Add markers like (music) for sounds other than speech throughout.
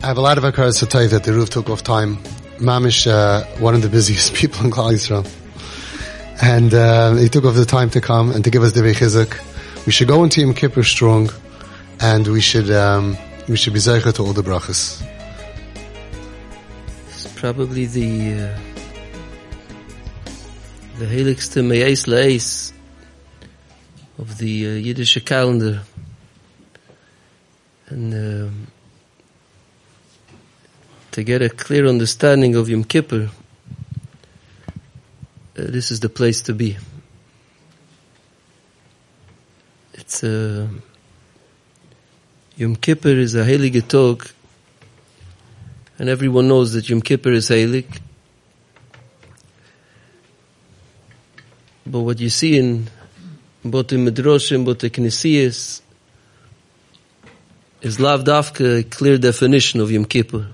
I have a lot of Hakaras to tell you that the roof took off time. Mamish, uh, one of the busiest (laughs) people in Klal Yisrael. And uh, he took off the time to come and to give us the Chizuk. We should go into Yom Kippur strong, and we should um, we should be zeicher to all the brachas. It's probably the uh, the heiligste Me'ez Le'ez of the uh, Yiddish calendar. And um, to get a clear understanding of Yom Kippur, uh, this is the place to be. It's a Yom Kippur is a heilige Tog, and everyone knows that Yom Kippur is heilig. But what you see in both the Midrashim, both the Knesiyas, is lav dafka a clear definition of Yom Kippur.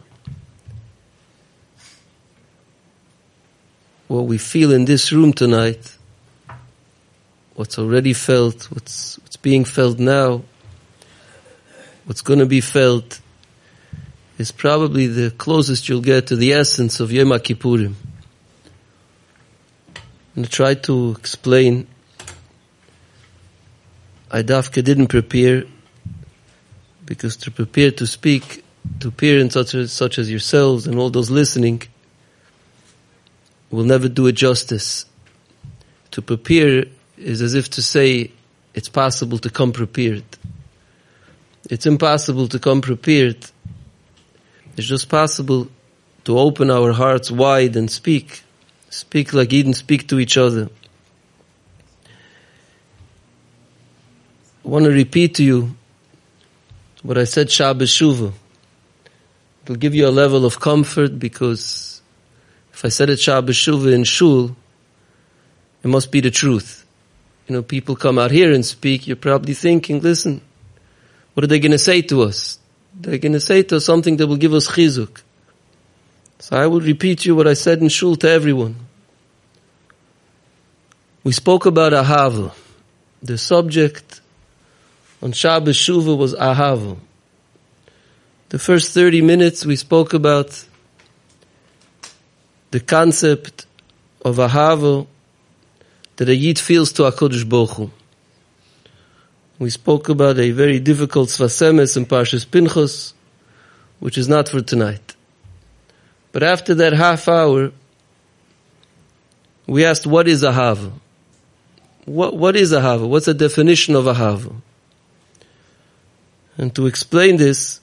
What we feel in this room tonight, what's already felt, what's, what's being felt now, what's going to be felt, is probably the closest you'll get to the essence of Yom Kippurim. I'm going to try to explain. I dafka didn't prepare because to prepare to speak to parents such as, such as yourselves and all those listening will never do it justice. To prepare is as if to say it's possible to come prepared. It's impossible to come prepared. It's just possible to open our hearts wide and speak. Speak like Eden speak to each other. I want to repeat to you what I said Shabbos Shuva. It'll give you a level of comfort because if I said it Shabbos Shuva in Shul, it must be the truth. You know, people come out here and speak, you're probably thinking, listen, what are they going to say to us? They're going to say to us something that will give us chizuk. So I will repeat you what I said in Shul to everyone. We spoke about Ahava. The subject on Shabbos Shuva was Ahava. The first 30 minutes we spoke about the concept of Ahava that a Yid feels to HaKadosh Baruch Hu. We spoke about a very difficult Svasemes in Parshas Pinchas, which is not for tonight. But after that half hour, we asked, what is Ahava? What, what is Ahava? What's the definition of Ahava? And to explain this,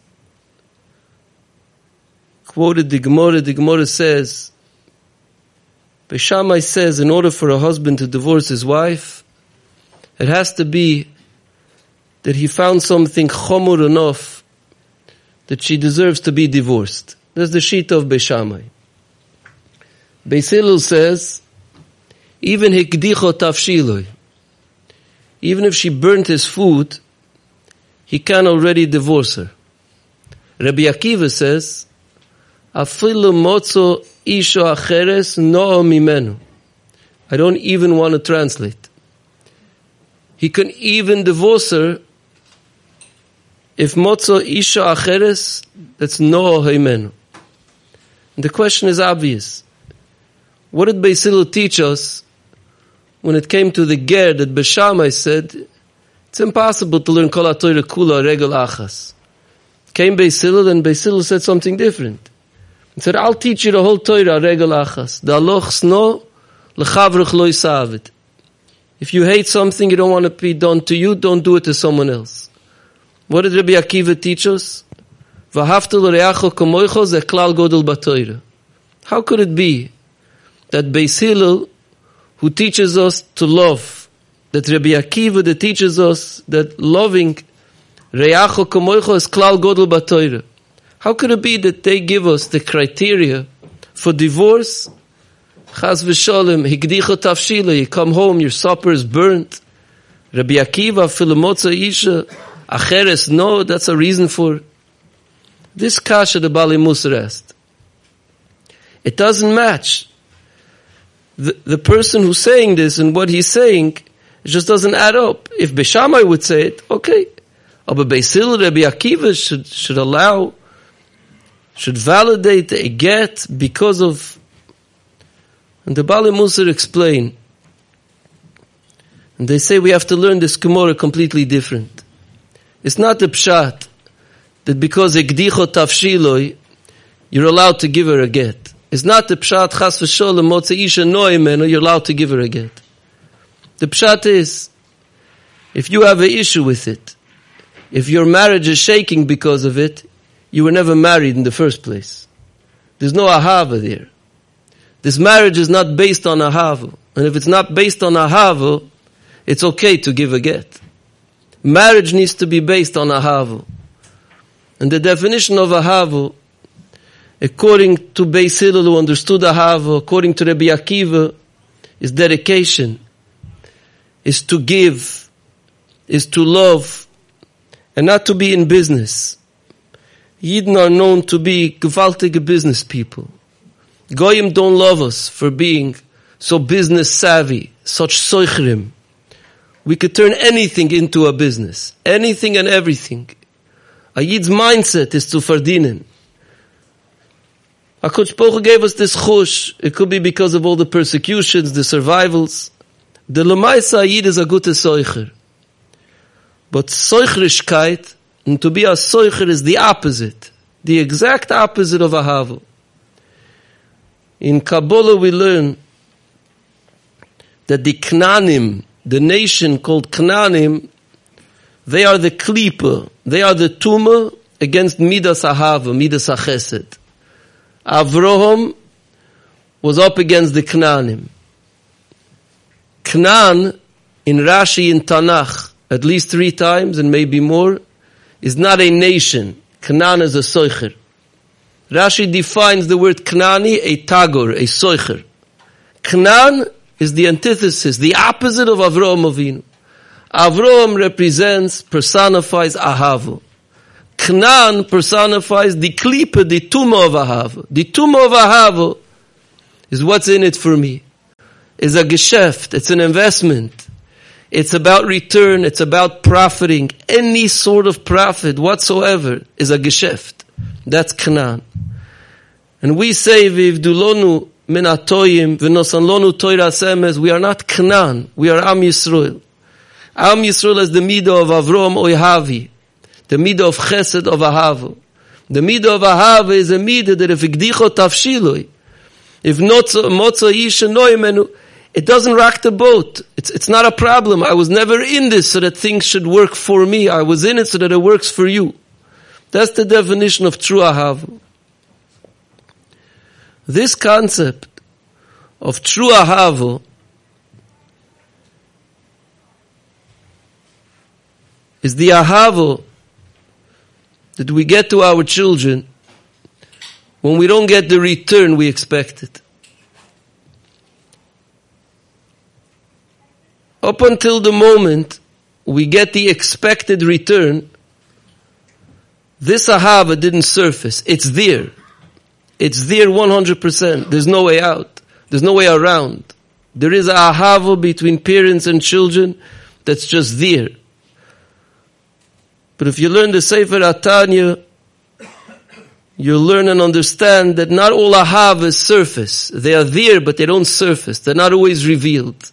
quoted the Gemara, the Gemara says, Beishamai says, in order for a husband to divorce his wife, it has to be that he found something chomur enough that she deserves to be divorced. That's the sheet of Beishamai. Beis Hillel says, even hikdicho tafshiloi, even if she burnt his food, he can already divorce her. Rabbi Akiva says, Afilu motzo isho acheres no mimenu. I don't even want to translate. He can even divorce her if motzo isha acheres, that's no himenu. The question is obvious. What did Basil teach us when it came to the ger that Beshamai said, it's impossible to learn kol ha-Torah kula regel achas. Came Basil and Basil said something different. He said, I'll teach you the whole Torah regel achas. The sno, lechavruch lo yisavit. If you hate something you don't want to be done to you, don't do it to someone else. What did Rabbi Akiva teach us? V'hafta l'reacho kamoicho ze klal godel batoira. How could it be that Beis Hillel, who teaches us to love, that Rabbi Akiva that teaches us that loving reacho kamoicho is klal godel batoira. How could it be that they give us the criteria for divorce? Chaz v'sholem, higdicha tafshila, you come home, your supper is burnt. Rabbi Akiva, filamotza isha, acheres, no, that's a reason for this kasha the Bali Musar. It doesn't match. The, the person who's saying this and what he's saying, just doesn't add up. If Beshamai would say it, okay. But Beisil Rabbi Akiva should, should allow should validate a get because of, and the Bali Musar explain, and they say we have to learn this Gemara completely different. It's not the pshat that because ekdicho tafshiloi, you're allowed to give her a get. It's not the pshat chas v'sholem motze isha noimenu, you're allowed to give her a get. The pshat is, if you have an issue with it, if your marriage is shaking because of it, you were never married in the first place. There's no ahava there. This marriage is not based on ahava. And if it's not based on ahava, it's okay to give a get. Marriage needs to be based on ahava. And the definition of ahava, according to Beis Hillel who understood ahava, according to Rabbi Akiva, is dedication, is to give, is to love, and not to be in business. Yidden are known to be gewaltige business people. Goyim don't love us for being so business savvy, such soichrim. We could turn anything into a business. Anything and everything. A Yid's mindset is to verdienen. HaKadosh Baruch gave us this chush. It could be because of all the persecutions, the survivals. The Lamaisa Yid is a good soicher. But soicherishkeit and to be a soicher is the opposite, the exact opposite of a havel. In Kabbalah we learn that the Knanim, the nation called Knanim, they are the klipa, they are the tumor against Midas Ahava, Midas Achesed. Avraham was up against the Knanim. Knan, in Rashi in Tanakh, at least three times and maybe more, is not a nation. Canaan is a soicher. Rashi defines the word Knani, a tagor, a soicher. Canaan is the antithesis, the opposite of Avrohom Avinu. Avrohom represents, personifies Ahavu. Canaan personifies the klipa, the tumah of Ahavu. The tumah of Ahavu is what's in it for me. Is a geschäft, it's an investment. It's about return. It's about profiting. Any sort of profit whatsoever is a geschäft. That's Canaan. And we say, Vivdulonu minatoyim v'nosanlonu toira semes, we are not Canaan. We are Am Yisrael. Am Yisrael is the midah of Avrom Oyhavi. The midah of Chesed of Ahavu. The midah of Ahavu is a midah that if igdicho tafshiloi, if motzo isha noimenu, it doesn't rock the boat. It's, it's not a problem. I was never in this so that things should work for me. I was in it so that it works for you. That's the definition of true ahav. This concept of true ahav is the ahav that we get to our children when we don't get the return we expected. Up until the moment we get the expected return, this ahava didn't surface. It's there. It's there 100%. There's no way out. There's no way around. There is a ahava between parents and children that's just there. But if you learn the Sefer HaTanya, you'll learn and understand that not all ahava is surface. They are there, but they don't surface. They're not always revealed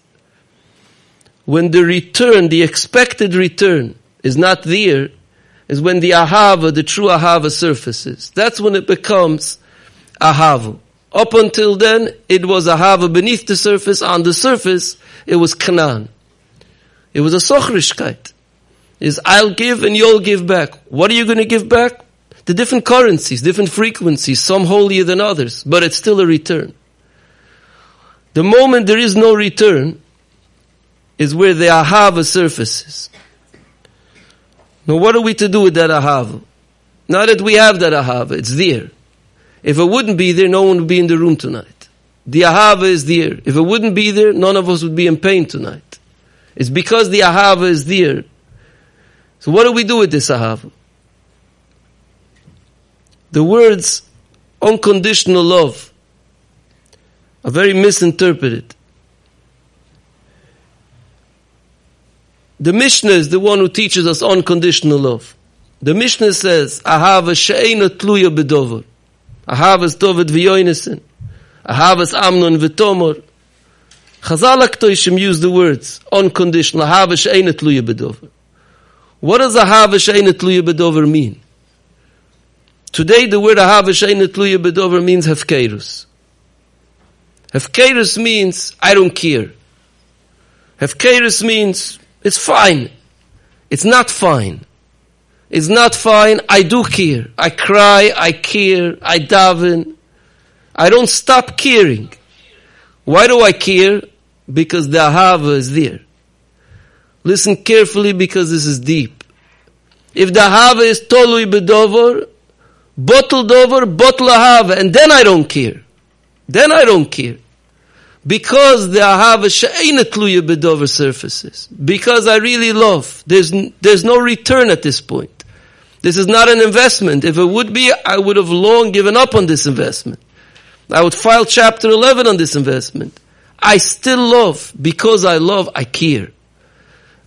when the return, the expected return, is not there, is when the ahava, the true ahava surfaces. That's when it becomes ahava. Up until then, it was ahava beneath the surface. On the surface, it was kanan. It was a sochrishkeit. Is I'll give and you'll give back. What are you going to give back? The different currencies, different frequencies, some holier than others, but it's still a return. The moment there is no return, is where the ahava surfaces. Now what are we to do with that ahava? Now that we have that ahava, it's there. If it wouldn't be there, no one would be in the room tonight. The ahava is there. If it wouldn't be there, none of us would be in pain tonight. It's because the ahava is there. So what do we do with this ahava? The words unconditional love are very misinterpreted. The Mishnah is the one who teaches us unconditional love. The Mishnah says, Ahava she'ena tluya bedover. Ahavas David v'yoinesen. Ahavas Amnon v'tomor. Chazal HaKtoishim use the words unconditional. Ahavas she'eina tluya bedover. What does Ahavas she'eina tluya bedover mean? Today the word Ahavas she'eina tluya bedover means hefkerus. Hefkerus means I don't care. Hefkerus means it's fine. It's not fine. It's not fine. I do care. I cry. I care. I daven. I don't stop caring. Why do I care? Because the ahava is there. Listen carefully because this is deep. If the ahava is tolui bedover, bottle dover, bottle ahava, and then I don't care. Then I don't care. Because the ahava she'ena tluya bedover surfaces. Because I really love. There's, there's no return at this point. This is not an investment. If it would be, I would have long given up on this investment. I would file chapter 11 on this investment. I still love. Because I love, I care.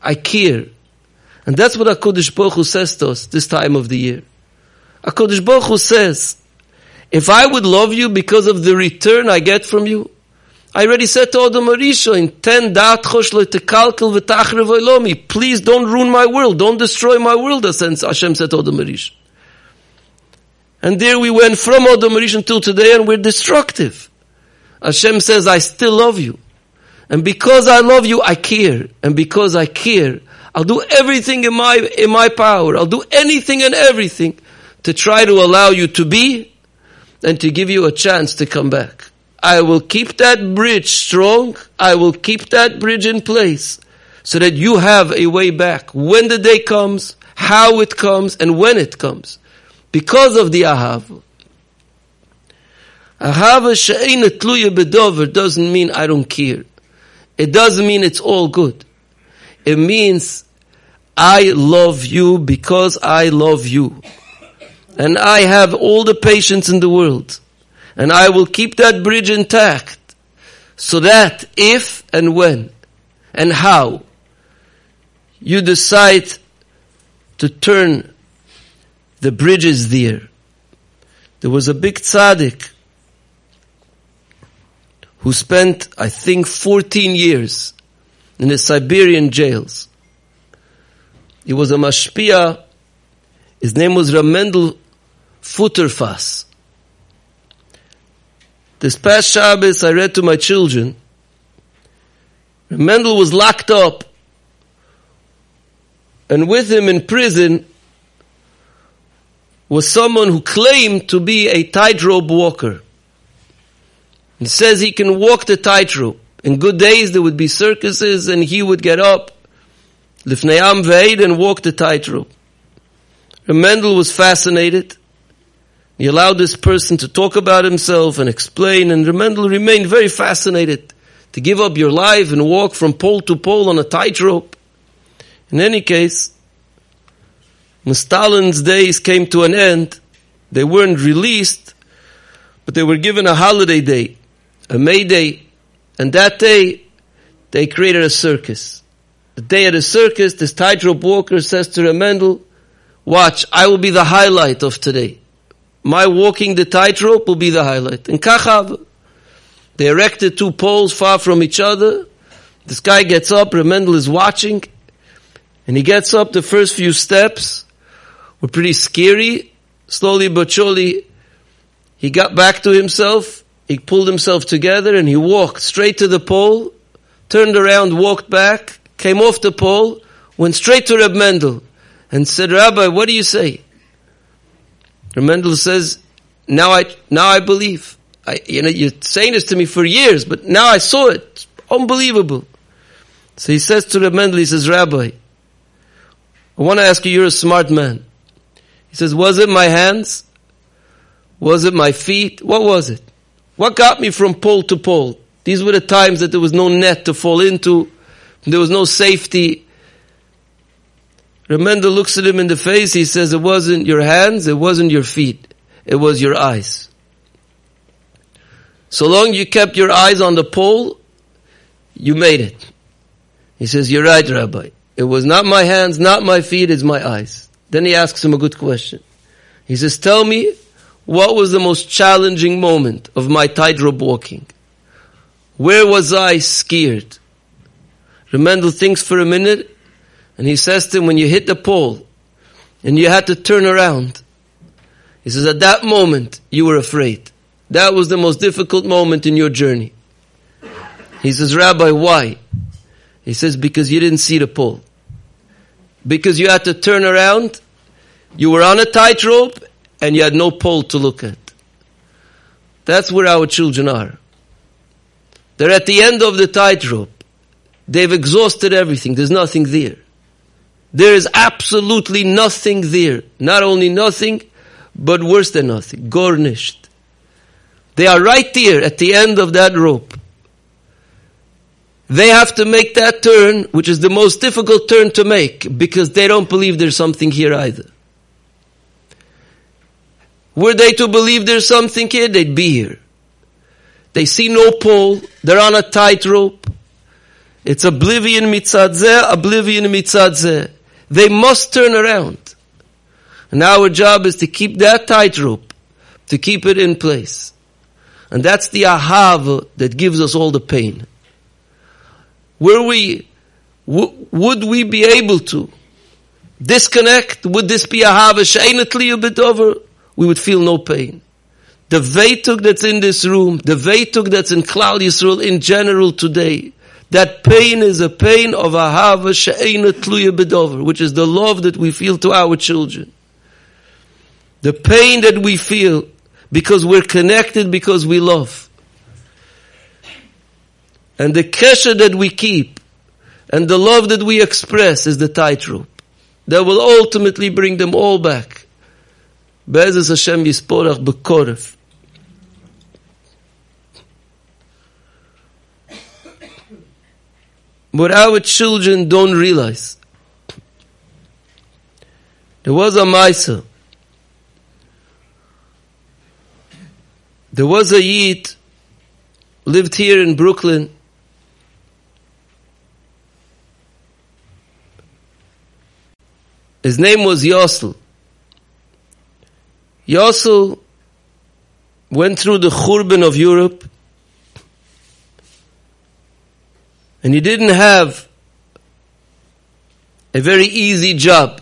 I care. And that's what HaKadosh Baruch Hu says to us this time of the year. HaKadosh Baruch Hu says, if I would love you because of the return I get from you, I already said to Adam HaRishon in 10 dat chosh tekalkel v'tachre v'lomi. Please don't ruin my world. Don't destroy my world, as Hashem said to Adam HaRishon. And there we went from Adam HaRishon until today and we're destructive. Hashem says, I still love you. And because I love you, I care. And because I care, I'll do everything in my, in my power. I'll do anything and everything to try to allow you to be and to give you a chance to come back. I will keep that bridge strong. I will keep that bridge in place so that you have a way back when the day comes, how it comes, and when it comes. Because of the Ahava. Ahava she'ena tluya bedover doesn't mean I don't care. It doesn't mean it's all good. It means I love you because I love you. And I have all the patience in the world and I will keep that bridge intact so that if and when and how you decide to turn the bridges there. There was a big tzaddik who spent, I think, 14 years in the Siberian jails. He was a mashpia. His name was Ramendel Futerfas. This past Shabbos, I read to my children. Mendel was locked up, and with him in prison was someone who claimed to be a tightrope walker. He says he can walk the tightrope. In good days, there would be circuses, and he would get up, lifnayam veid, and walk the tightrope. Mendel was fascinated. He allowed this person to talk about himself and explain, and Mendel remained very fascinated to give up your life and walk from pole to pole on a tightrope. In any case, when Stalin's days came to an end, they weren't released, but they were given a holiday day, a May Day, and that day they created a circus. The day at a circus, this tightrope walker says to Remendel, watch, I will be the highlight of today. My walking the tightrope will be the highlight. In Kachav, they erected two poles far from each other. This guy gets up, Remendel is watching, and he gets up the first few steps were pretty scary. Slowly but surely, he got back to himself, he pulled himself together, and he walked straight to the pole, turned around, walked back, came off the pole, went straight to Reb Mendel, and said, Rabbi, what do you say? Mendel says, now I, now I believe. I, you know, you're saying this to me for years, but now I saw it. It's unbelievable. So he says to the Mendel, he says, Rabbi, I want to ask you, you're a smart man. He says, was it my hands? Was it my feet? What was it? What got me from pole to pole? These were the times that there was no net to fall into. There was no safety. Remender looks at him in the face. He says, it wasn't your hands. It wasn't your feet. It was your eyes. So long you kept your eyes on the pole, you made it. He says, you're right, Rabbi. It was not my hands, not my feet, it's my eyes. Then he asks him a good question. He says, tell me, what was the most challenging moment of my tightrope walking? Where was I scared? Remendel thinks for a minute and he says to him, when you hit the pole and you had to turn around, he says, at that moment you were afraid. That was the most difficult moment in your journey. He says, Rabbi, why? He says, because you didn't see the pole. Because you had to turn around, you were on a tightrope, and you had no pole to look at. That's where our children are. They're at the end of the tightrope. They've exhausted everything. There's nothing there. There is absolutely nothing there. Not only nothing, but worse than nothing. Garnished. They are right there at the end of that rope. They have to make that turn, which is the most difficult turn to make, because they don't believe there's something here either. Were they to believe there's something here, they'd be here. They see no pole, they're on a tightrope. It's oblivion mitzadzeh, oblivion mitzadzeh. They must turn around. And our job is to keep that tightrope, to keep it in place. And that's the ahava that gives us all the pain were we, w- would we be able to disconnect? Would this be a hava a bit over? We would feel no pain. The veituk that's in this room, the veituk that's in Klal Yisrael in general today, that pain is a pain of a hava she'ena tluya bedover, which is the love that we feel to our children. The pain that we feel because we're connected because we love and the kesher that we keep and the love that we express is the tightrope that will ultimately bring them all back. Be'ezus Hashem yisporach b'koref. What our children don't realize. There was a Maisa. There was a Yid lived here in Brooklyn His name was Yosel. Yosel went through the Churban of Europe and he didn't have a very easy job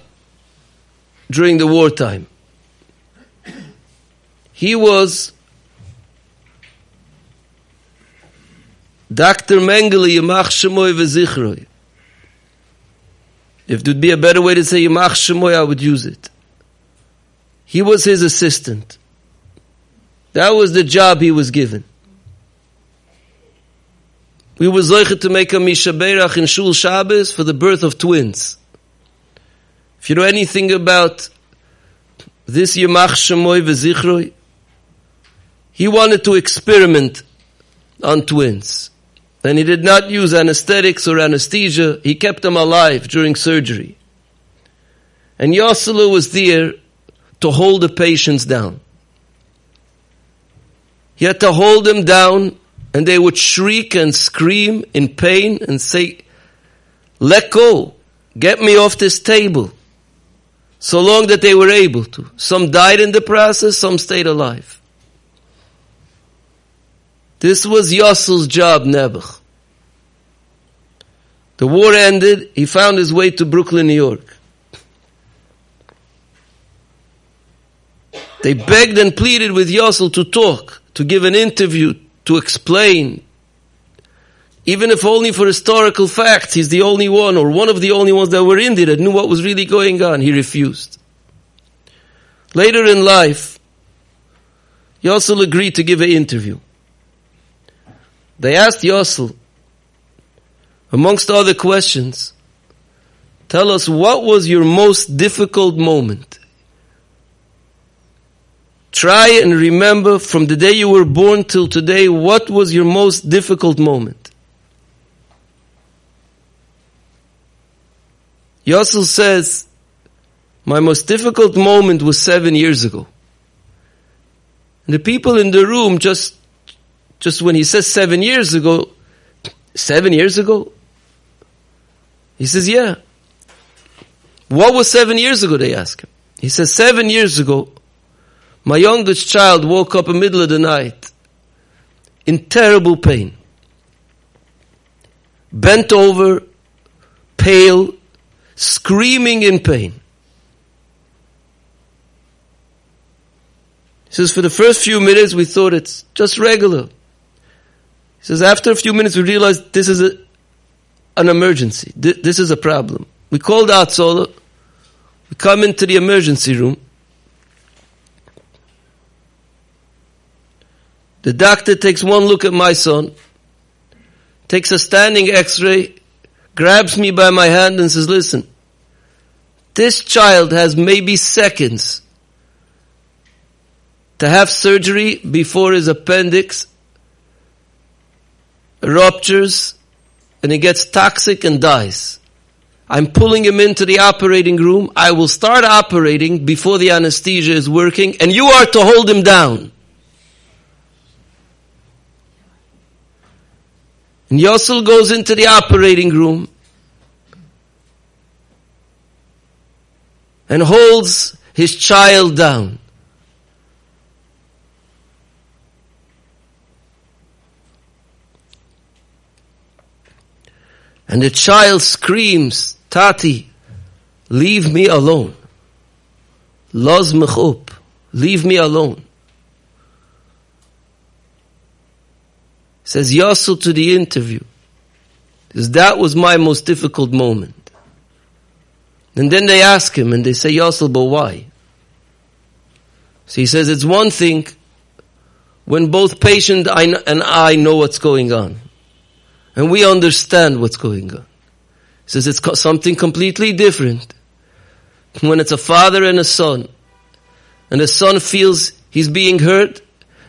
during the wartime. He was Dr. Mengele Yamach Shemoy Vezichroi. If there'd be a better way to say Yimach Shemoy, I would use it. He was his assistant. That was the job he was given. We were zeichet to make a Mishaberach in Shul Shabbos for the birth of twins. If you know anything about this Yimach Shemoy Vezichroi, he wanted to experiment on twins and he did not use anesthetics or anesthesia. He kept them alive during surgery. And Yoselu was there to hold the patients down. He had to hold them down and they would shriek and scream in pain and say, let go, get me off this table. So long that they were able to. Some died in the process, some stayed alive. This was Yossel's job, Nebuch. The war ended, he found his way to Brooklyn, New York. They begged and pleaded with Yossel to talk, to give an interview, to explain. Even if only for historical facts, he's the only one or one of the only ones that were in there that knew what was really going on. He refused. Later in life, Yossel agreed to give an interview. They asked Yossel, amongst other questions, tell us what was your most difficult moment? Try and remember from the day you were born till today, what was your most difficult moment? Yossel says, my most difficult moment was seven years ago. And the people in the room just just when he says seven years ago, seven years ago? He says, yeah. What was seven years ago, they ask him. He says, seven years ago, My youngest child woke up in the middle of the night in terrible pain. Bent over, pale, screaming in pain. He says, for the first few minutes we thought it's just regular. He says, after a few minutes we realized this is a, an emergency. This is a problem. We called out Solo. We come into the emergency room. The doctor takes one look at my son, takes a standing x-ray, grabs me by my hand and says, listen, this child has maybe seconds to have surgery before his appendix ruptures and he gets toxic and dies. I'm pulling him into the operating room. I will start operating before the anesthesia is working and you are to hold him down. And Yossel goes into the operating room and holds his child down. And the child screams, Tati, leave me alone. Loz mechup, leave me alone. Says Yossel to the interview. Because that was my most difficult moment. And then they ask him and they say, Yossel, but why? So he says, it's one thing when both patient and I know what's going on and we understand what's going on. He says it's something completely different when it's a father and a son, and the son feels he's being hurt,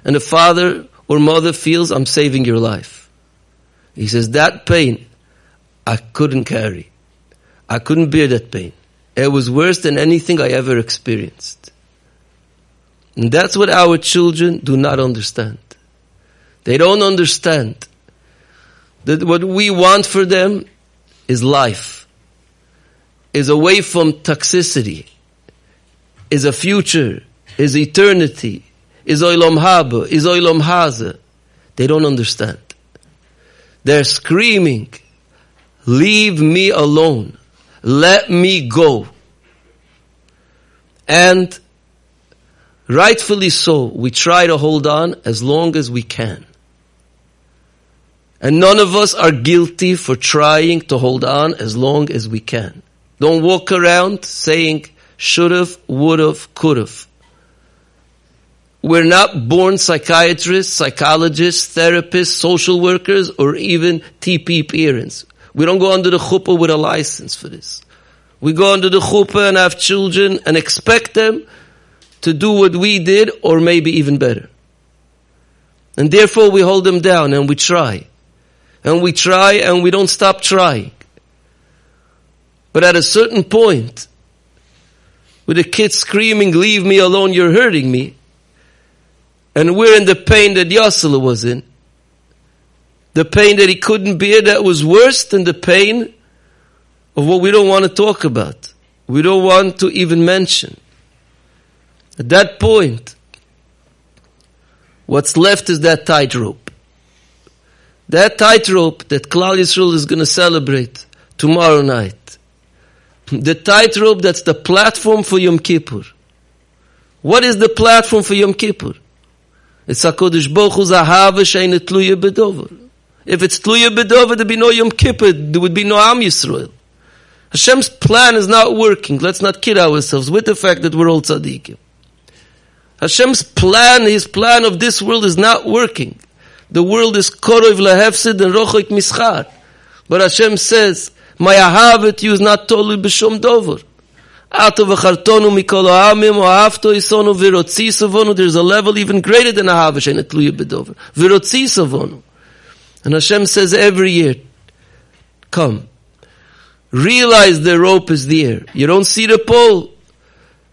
and the father or mother feels I'm saving your life. He says that pain I couldn't carry. I couldn't bear that pain. It was worse than anything I ever experienced. And that's what our children do not understand. They don't understand that what we want for them is life, is away from toxicity, is a future, is eternity, is oilam haba, is oilam haza. They don't understand. They're screaming, leave me alone. Let me go. And rightfully so, we try to hold on as long as we can. And none of us are guilty for trying to hold on as long as we can. Don't walk around saying should've, would've, could've. We're not born psychiatrists, psychologists, therapists, social workers, or even TP parents. We don't go under the chuppah with a license for this. We go under the chuppah and have children and expect them to do what we did or maybe even better. And therefore we hold them down and we try and we try and we don't stop trying. But at a certain point, with the kid screaming, leave me alone, you're hurting me, and we're in the pain that Yossel was in, the pain that he couldn't bear that was worse than the pain of what we don't want to talk about. We don't want to even mention. At that point, what's left is that tightrope. That tightrope that Klal Yisrael is going to celebrate tomorrow night. The tightrope that's the platform for Yom Kippur. What is the platform for Yom Kippur? It's HaKadosh Baruch Hu's ahava she'ene tluya. If it's tluya bedover, there'd be no Yom Kippur, there would be no Am Yisrael. Hashem's plan is not working. Let's not kid ourselves with the fact that we're all tzaddikim. Hashem's plan, His plan of this world is not working. The world is korov lehefsid and rochoik mischar. But Hashem says, my ahavet you is not totally b'shom dover. Ato v'chartonu mikol ha'amim ha'afto isonu v'rotzi savonu. There's a level even greater than ahavet she'en etluya b'dover. V'rotzi savonu. And Hashem says every year, come. Realize the rope is there. You don't see the pole.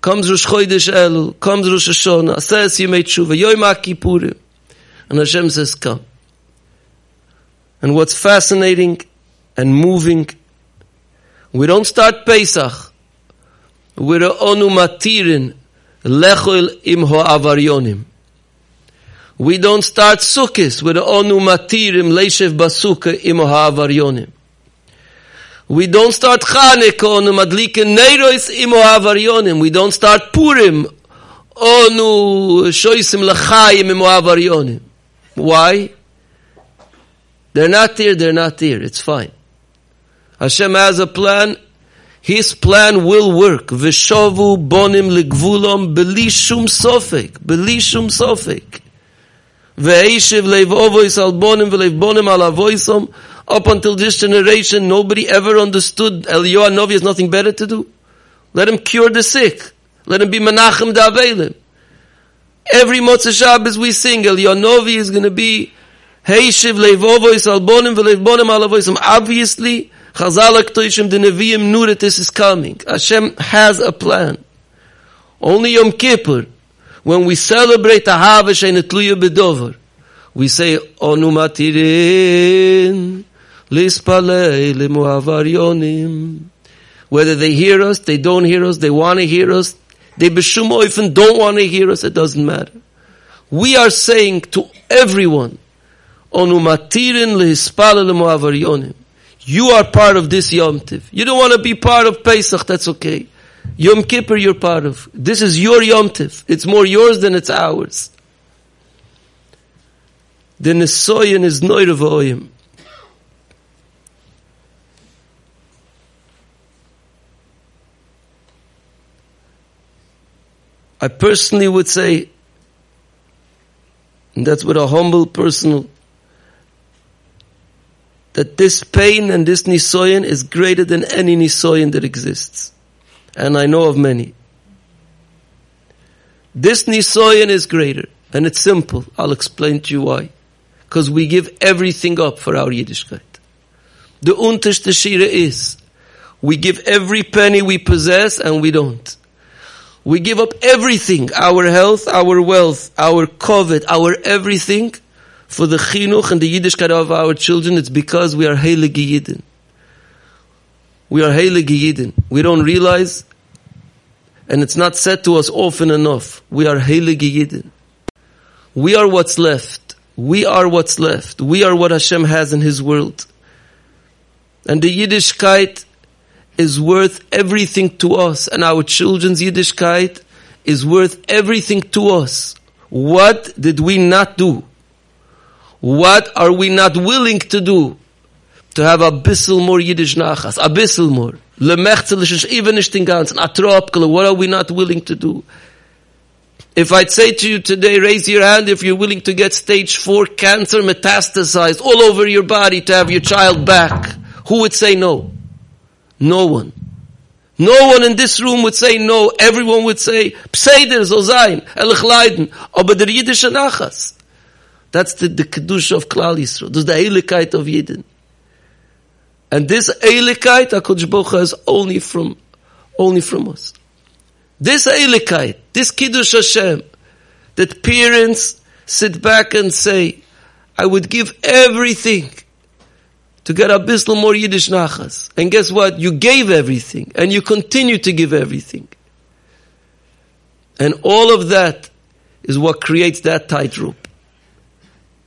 Comes Rosh Chodesh Elul, comes Rosh Hashanah, says Yemei Tshuva, Yom HaKippurim. And Hashem says, come. And what's fascinating and moving, we don't start Pesach matirin lechol im. We don't start sukkis with onu matirim leishev basuka im ho'avaryonim. We don't start Chanukah onu madliken neiros im ho'avaryonim. We don't start Purim onu shoisim lechayim im ho'avaryonim. Why? They're not here, they're not here. It's fine. Hashem has a plan. His plan will work. Vishovu bonim ligvulom belishum sofek. Beli shum sofek. Ve'eshiv leiv ovois al bonim ve'leiv bonim al avoisom. Up until this generation, nobody ever understood Eliyahu Novi has nothing better to do. Let him cure the sick. Let him be Menachem Davelim. Every Motzah Shabbos we sing, Eliyahu Novi is going to be Heishiv leivovois al bonim ve'leiv bonim al avoisom. Obviously, Chazal HaKtoishim, the Nevi'im knew that this is coming. Hashem has a plan. Only Yom Kippur, when we celebrate the Hava and Tluya Bedover, we say, Onu matirin, lispalei lemuavaryonim. Whether they hear us, they don't hear us, they want to hear us, they beshum oifen don't want to hear us, it doesn't matter. We are saying to everyone, Onu matirin lehispalei lemuavaryonim. You are part of this Yom Tiv. You don't want to be part of Pesach, that's okay. Yom Kippur you're part of. This is your Yom Tiv. It's more yours than it's ours. The Nesoyan is Noiravoyim. I personally would say, and that's with a humble personal that this pain and this nisoyan is greater than any nisoyan that exists. And I know of many. This nisoyan is greater, and it's simple. I'll explain to you why. Because we give everything up for our Yiddishkeit. The Untish Teshira is, we give every penny we possess and we don't. We give up everything, our health, our wealth, our covet, our everything, for the chinuch and the Yiddishkeit of our children, it's because we are heilige Yidden. We are heilige Yidden. We don't realize, and it's not said to us often enough, we are heilige Yidden. We are what's left. We are what's left. We are what Hashem has in His world. And the Yiddishkeit is worth everything to us, and our children's Yiddishkeit is worth everything to us. What did we not do? What are we not willing to do to have a bissel more Yiddish nachas, a bissel more? Lemechzel even nicht den ganzen, what are we not willing to do? If I'd say to you today, raise your hand if you're willing to get stage four cancer metastasized all over your body to have your child back, who would say no? No one. No one in this room would say no. Everyone would say, Pseider, Zozain, Elech Leiden, oh, aber der Nachas. That's the, the Kedusha of Klal Yisrael. That's the Eilikait of Yidden. And this Eilikait, HaKadosh Baruch is only from, only from us. This Eilikait, this Kiddush Hashem, that parents sit back and say, I would give everything to get a bissel more Yiddish nachas. And guess what? You gave everything, and you continue to give everything. And all of that is what creates that tightrope.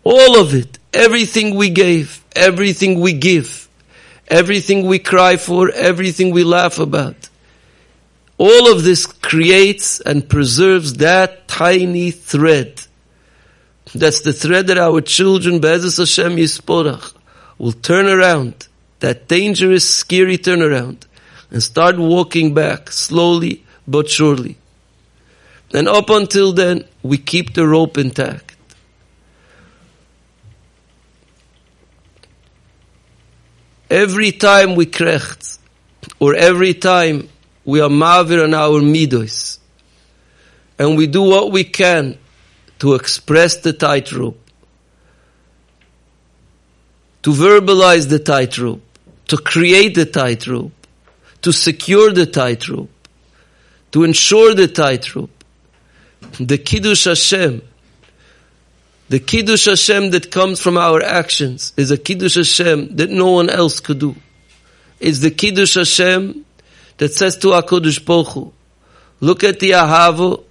All of it. Everything we gave. Everything we give. Everything we cry for. Everything we laugh about. All of this creates and preserves that tiny thread. That's the thread that our children, Be'ezus Hashem Yisporach, will turn around. That dangerous, scary turnaround. And start walking back slowly but surely. And up until then, we keep the rope intact. Every time we krecht, or every time we are mavir on our midos, and we do what we can to express the tightrope, to verbalize the tightrope, to create the tightrope, to secure the tightrope, to ensure the tightrope. The Kiddush Hashem the Kiddush Hashem that comes from our actions is a Kiddush Hashem that no one else could do. It's the Kiddush Hashem that says to HaKadosh Baruch Hu, look at the Ahava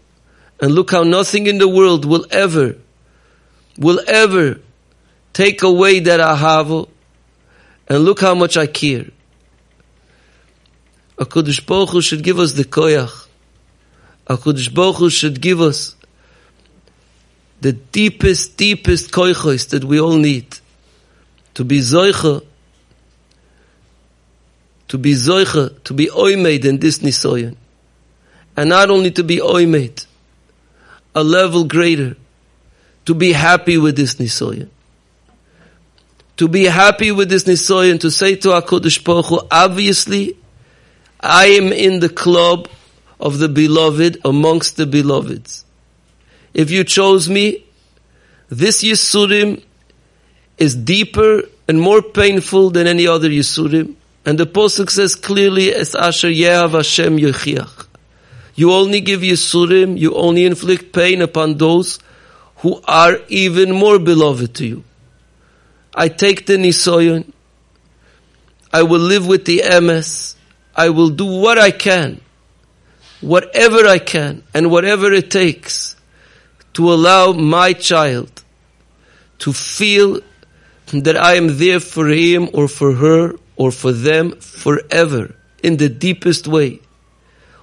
And look how nothing in the world will ever, will ever take away that ahava. And look how much I care. HaKadosh Baruch Hu should give us the koyach. HaKadosh Baruch Hu should give us the deepest, deepest koychos that we all need. To be zoicha, to be zoicha, to be oimed in this nisoyan. And not only to be oimed, a level greater, to be happy with this nisoyan. To be happy with this nisoyan, to say to HaKadosh Baruch Hu, obviously, I am in the club of the beloved amongst the beloveds. If you chose me, this Yisurim is deeper and more painful than any other Yisurim. And the Pasuk says clearly, as Asher Yehav Hashem Yechiach. You only give Yisurim, you only inflict pain upon those who are even more beloved to you. I take the Nisoyon, I will live with the MS, I will do what I can, whatever I can, and whatever it takes to allow my child to feel that I am there for him or for her or for them forever in the deepest way.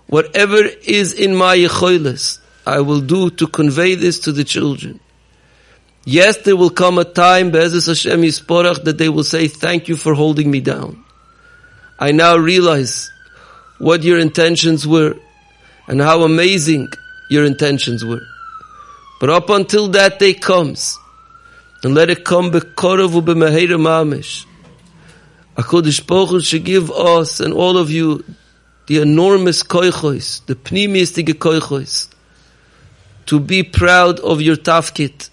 Whatever is in my yechoiles, I will do to convey this to the children. Yes, there will come a time, Be'ezus Hashem Yisporach, that they will say, thank you for holding me down. I now realize what your intentions were and how amazing your intentions were. But up until that day comes, and let it come bekorav u'b'meheira mamish, HaKadosh Baruch Hu should give us and all of you the enormous koichos, the pneumistic koichos, to be proud of your tafkit,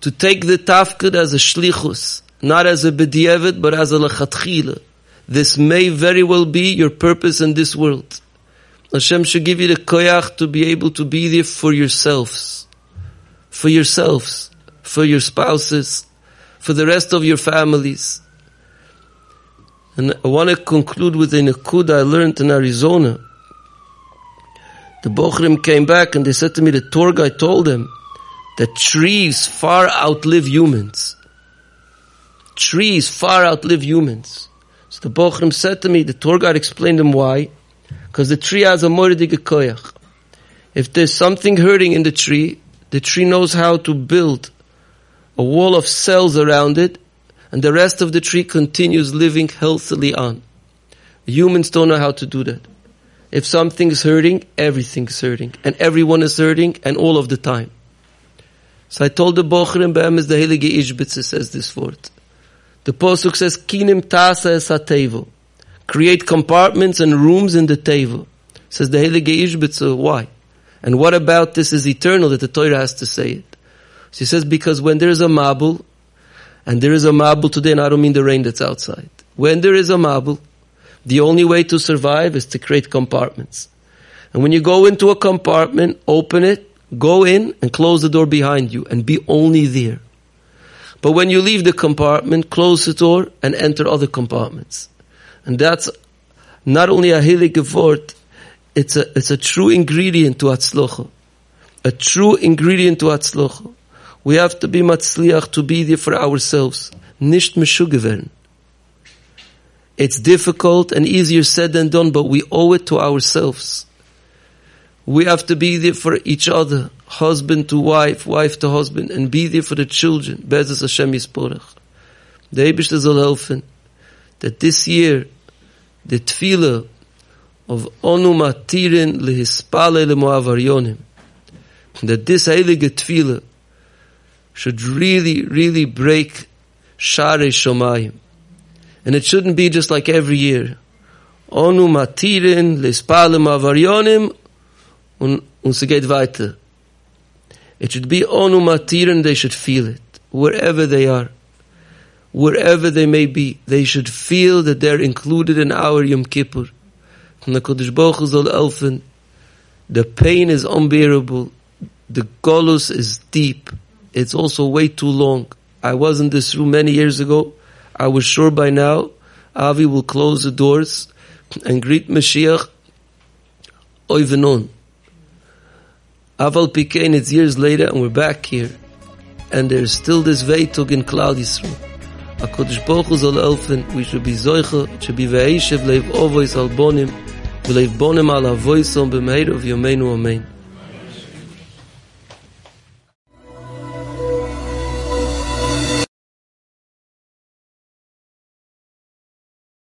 to take the tafkit as a shlichus, not as a bedievet, but as a lechatchila. This may very well be your purpose in this world. Hashem should give you the koyach to be able to be there for yourselves, for yourselves, for your spouses, for the rest of your families. And I want to conclude with a nakud I learned in Arizona. The Bochrim came back and they said to me, the tour guide told them that trees far outlive humans. Trees far outlive humans. So the Bochrim said to me, the tour guide explained them why. Because the tree has a mordige koyach. If there's something hurting in the tree, the tree knows how to build a wall of cells around it, and the rest of the tree continues living healthily on. Humans don't know how to do that. If something's hurting, everything's hurting, and everyone is hurting, and all of the time. So I told the Bochrim Be'emes the Heilige Ishbitze says this word. The Posuk says, Kinim tasa es Create compartments and rooms in the table. Says the Heilige Ishbitze, uh, why? And what about this is eternal that the Torah has to say it? She says, because when there is a mabul, and there is a mabul today, and I don't mean the rain that's outside. When there is a mabul, the only way to survive is to create compartments. And when you go into a compartment, open it, go in, and close the door behind you, and be only there. But when you leave the compartment, close the door, and enter other compartments. And that's not only a heilige word, it's a, it's a true ingredient to Atzlocha. A true ingredient to Atzlocha. We have to be matzliach to be there for ourselves. Nicht meshuge It's difficult and easier said than done, but we owe it to ourselves. We have to be there for each other, husband to wife, wife to husband, and be there for the children. Bezos Hashem Yisporach. The Eibishter soll helfen, that this year, the tefillah of Onu Matirin lehispale lemoavaryonim, that this heilige tefillah should really, really break Share Shomayim. And it shouldn't be just like every year. Onu matirin, lespalim avaryonim, und, und weiter. It should be onu matirin, they should feel it. Wherever they are. Wherever they may be, they should feel that they're included in our Yom Kippur. And the Kodesh Baruch Hu soll helfen. The pain is unbearable. The golus is deep it's also way too long. I was in this room many years ago. I was sure by now Avi will close the doors and greet Mashiach oivenon. Aval Pikein, it's years later, and we're back here. And there's still this Veitug in Klal Yisrael. HaKadosh Baruch Hu soll helfen, we should be it should be Ve'eshev, Leiv Ovois Al Bonim, Leiv Bonim Al Avoisom, B'meir of Yomeinu Amen.